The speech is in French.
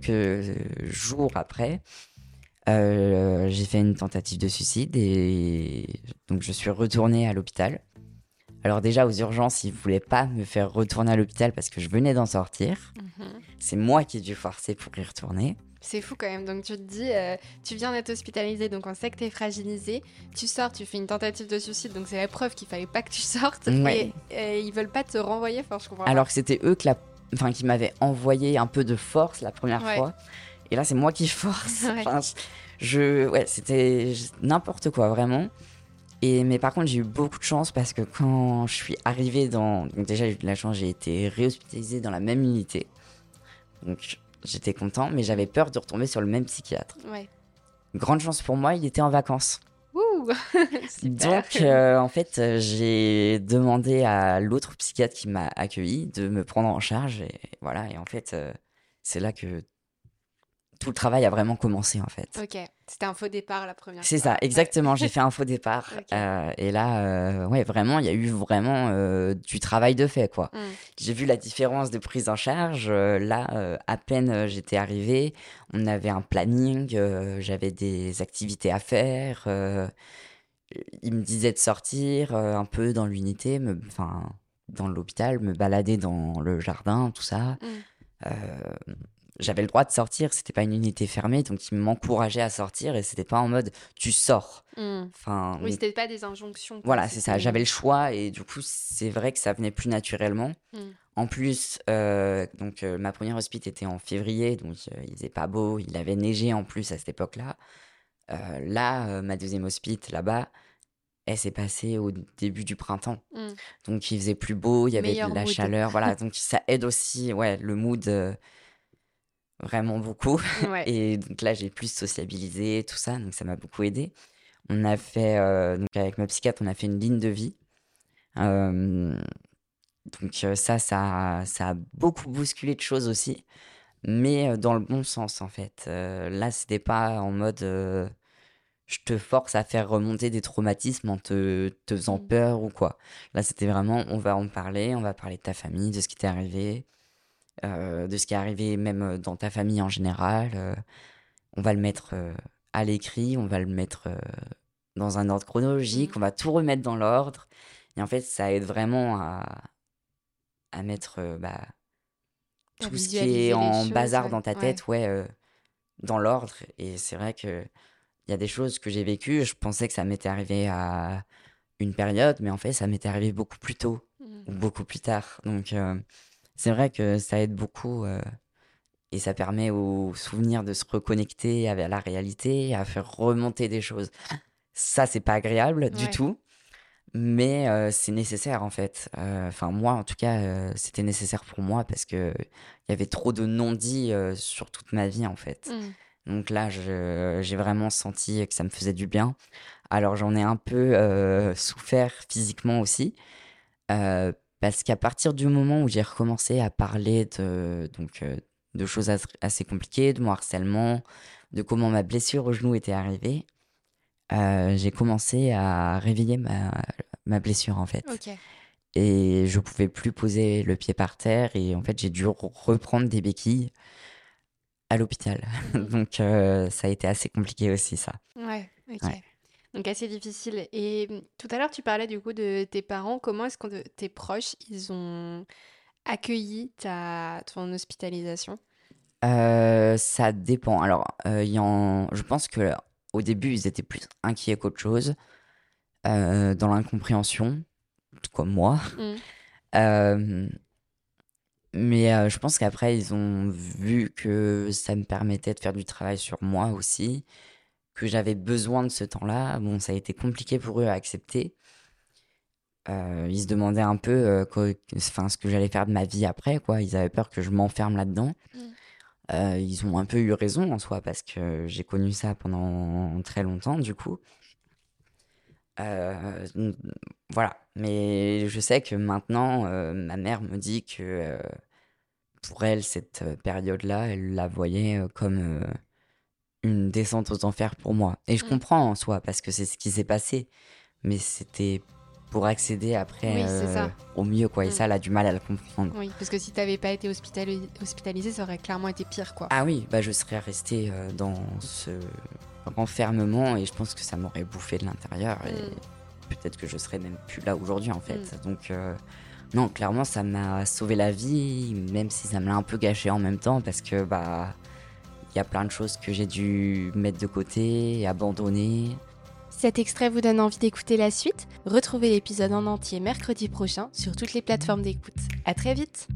quelques jours après, euh, j'ai fait une tentative de suicide et donc je suis retournée à l'hôpital. Alors déjà aux urgences, ils voulaient pas me faire retourner à l'hôpital parce que je venais d'en sortir. Mhm. C'est moi qui ai dû forcer pour y retourner. C'est fou quand même. Donc tu te dis, euh, tu viens d'être hospitalisé, donc on sait que t'es fragilisé. Tu sors, tu fais une tentative de suicide, donc c'est la preuve qu'il fallait pas que tu sortes. Ouais. Et, et ils veulent pas te renvoyer. Enfin, je comprends. pas. Alors que c'était eux que la... enfin, qui m'avaient envoyé un peu de force la première Ouais. fois. Et là, c'est moi qui force. Ouais. Enfin, je... Ouais, c'était n'importe quoi, vraiment. Et, mais par contre, j'ai eu beaucoup de chance parce que quand je suis arrivée dans... Donc déjà, j'ai eu de la chance, j'ai été réhospitalisée dans la même unité. Donc j'étais content, mais j'avais peur de retomber sur le même psychiatre. Ouais. Grande chance pour moi, il était en vacances. Donc, euh, en fait, euh, j'ai demandé à l'autre psychiatre qui m'a accueilli de me prendre en charge. Et voilà, et en fait, euh, c'est là que tout le travail a vraiment commencé, en fait. Ok. C'était un faux départ la première C'est ça, exactement. J'ai fait un faux départ. Euh, et là, euh, ouais, vraiment, il y a eu vraiment euh, du travail de fait, quoi. Mm. J'ai vu la différence de prise en charge. là, à peine j'étais arrivée, on avait un planning, j'avais des activités à faire. il me disait de sortir un peu dans l'unité, me- enfin, dans l'hôpital, me balader dans le jardin, tout ça. Mm. J'avais le droit de sortir, c'était pas une unité fermée, donc il m'encourageait à sortir et c'était pas en mode tu sors. Mm. Enfin, Oui, c'était pas des injonctions. voilà, c'est ça. J'avais le choix et du coup, c'est vrai que ça venait plus naturellement. Mm. En plus, euh, donc euh, ma première hospite était en février, donc euh, il faisait pas beau, il avait neigé en plus à cette époque-là. Euh, là, ma deuxième hospite là-bas, elle s'est passée au début du printemps. Mm. Donc il faisait plus beau, il y avait Meilleur de la mood. chaleur, voilà. Donc ça aide aussi, ouais, le mood euh, vraiment beaucoup. Ouais. Et donc là, j'ai plus sociabilisé, tout ça, donc ça m'a beaucoup aidé. On a fait, euh, donc avec ma psychiatre, on a fait une ligne de vie. Euh, donc euh, ça, ça, ça a beaucoup bousculé de choses aussi, mais dans le bon sens en fait. Euh, là, c'était pas en mode je te force à faire remonter des traumatismes en te, te faisant Mm. peur ou quoi. Là, c'était vraiment on va en parler, on va parler de ta famille, de ce qui t'est arrivé, de ce qui est arrivé même euh, dans ta famille en général. euh, on va le mettre euh, à l'écrit, on va le mettre euh, dans un ordre chronologique, Mhm. on va tout remettre dans l'ordre. Et en fait, ça aide vraiment à, à mettre euh, bah, À tout ce qui est en choses, bazar ouais, dans ta tête, ouais, euh, dans l'ordre. Et c'est vrai que il y a des choses que j'ai vécues, je pensais que ça m'était arrivé à une période, mais en fait, ça m'était arrivé beaucoup plus tôt ou beaucoup plus tard. Donc, euh, c'est vrai que ça aide beaucoup euh, et ça permet aux souvenirs de se reconnecter avec la réalité, à faire remonter des choses. Ça, c'est pas agréable du tout, mais euh, c'est nécessaire en fait. Euh, Enfin, moi, en tout cas, c'était nécessaire pour moi parce que il y avait trop de non-dits sur toute ma vie en fait. Mm. Donc là, j'ai vraiment senti que ça me faisait du bien. Alors j'en ai un peu souffert physiquement aussi, parce qu'à partir du moment où j'ai recommencé à parler de, donc, euh, de choses as- assez compliquées, de mon harcèlement, de comment ma blessure au genou était arrivée, euh, j'ai commencé à réveiller ma, ma blessure en fait. Et je pouvais plus poser le pied par terre et en fait j'ai dû re- reprendre des béquilles à l'hôpital. Donc euh, ça a été assez compliqué aussi ça. Ouais, ok. Ouais. Donc assez difficile. Et mm, tout à l'heure, tu parlais du coup de tes parents. Comment est-ce que tes proches, ils ont accueilli ta ton hospitalisation? Euh, ça dépend. Alors euh, y en... je pense que au début ils étaient plus inquiets qu'autre chose, euh, dans l'incompréhension, comme moi. Mm. Euh, mais je pense qu'après, ils ont vu que ça me permettait de faire du travail sur moi aussi, que j'avais besoin de ce temps-là. Bon, ça a été compliqué pour eux à accepter. Euh, ils se demandaient un peu euh, quoi- ce que j'allais faire de ma vie après, quoi. Ils avaient peur que je m'enferme là-dedans. Mm. Euh, ils ont un peu eu raison en soi, parce que j'ai connu ça pendant très longtemps, du coup. Euh, voilà. Mais je sais que maintenant, ma mère me dit que pour elle, cette période-là, elle la voyait comme une descente aux enfers pour moi. Et je Mm. comprends en soi, parce que c'est ce qui s'est passé. Mais c'était pour accéder après Oui, euh, au mieux, quoi. Et Mm. ça, elle a du mal à le comprendre. Oui, parce que si t'avais pas été hospitali- hospitalisé, ça aurait clairement été pire, quoi. Ah oui, bah je serais resté euh, dans ce renfermement et je pense que ça m'aurait bouffé de l'intérieur et Mm. peut-être que je serais même plus là aujourd'hui en fait. Donc euh, non, clairement ça m'a sauvé la vie, même si ça me l'a un peu gâché en même temps parce que bah il y a plein de choses que j'ai dû mettre de côté, abandonner. Cet extrait vous donne envie d'écouter la suite? Retrouvez l'épisode en entier mercredi prochain sur toutes les plateformes d'écoute. À très vite